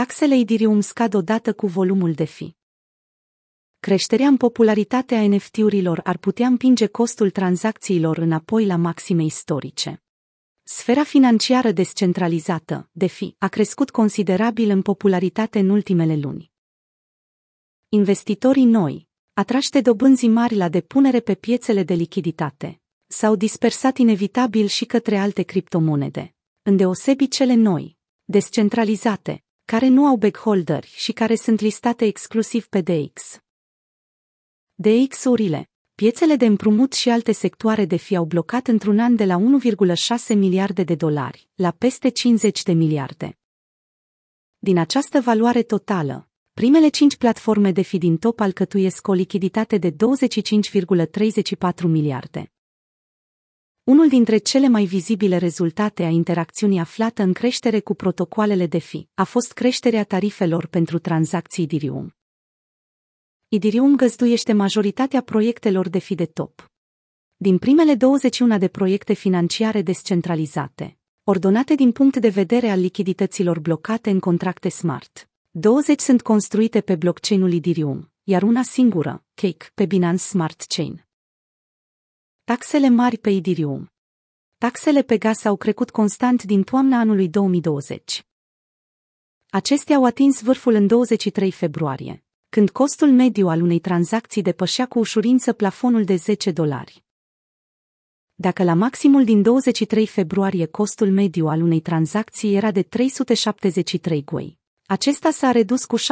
Taxele Ethereum scad odată cu volumul de fi. Creșterea în popularitate a NFT-urilor ar putea împinge costul tranzacțiilor înapoi la maxime istorice. Sfera financiară descentralizată, DeFi, a crescut considerabil în popularitate în ultimele luni. Investitorii noi, atrași de dobânzii mari la depunere pe piețele de lichiditate, s-au dispersat inevitabil și către alte criptomonede, îndeosebi cele noi, descentralizate, care nu au backholderi și care sunt listate exclusiv pe DX. DX-urile, piețele de împrumut și alte sectoare de fi au blocat într-un an de la 1,6 miliarde de dolari la peste 50 de miliarde. Din această valoare totală, primele cinci platforme de fi din top alcătuiesc o lichiditate de 25,34 miliarde. Unul dintre cele mai vizibile rezultate a interacțiunii aflată în creștere cu protocoalele de fi a fost creșterea tarifelor pentru tranzacții Ethereum. Ethereum găzduiește majoritatea proiectelor de fi de top. Din primele 21 de proiecte financiare descentralizate, ordonate din punct de vedere al lichidităților blocate în contracte smart, 20 sunt construite pe blockchain-ul Ethereum, iar una singură, Cake, pe Binance Smart Chain. Taxele mari pe Ethereum Taxele pe gas au crescut constant din toamna anului 2020. Acestea au atins vârful în 23 februarie, când costul mediu al unei tranzacții depășea cu ușurință plafonul de 10 dolari. Dacă la maximul din 23 februarie costul mediu al unei tranzacții era de 373 goi, acesta s-a redus cu 70%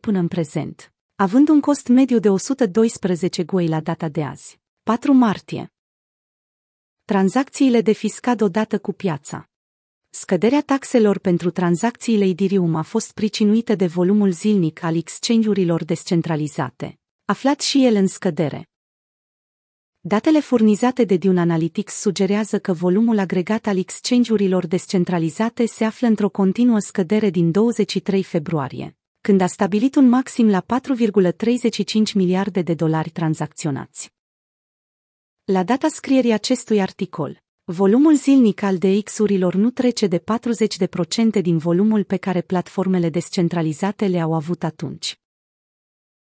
până în prezent, având un cost mediu de 112 goi la data de azi. 4 martie. Tranzacțiile de fiscad odată cu piața. Scăderea taxelor pentru tranzacțiile Ethereum a fost pricinuită de volumul zilnic al exchange-urilor descentralizate, aflat și el în scădere. Datele furnizate de Dune Analytics sugerează că volumul agregat al exchange-urilor descentralizate se află într-o continuă scădere din 23 februarie, când a stabilit un maxim la 4,35 miliarde de dolari tranzacționați. La data scrierii acestui articol, volumul zilnic al DX-urilor nu trece de 40% din volumul pe care platformele descentralizate le-au avut atunci.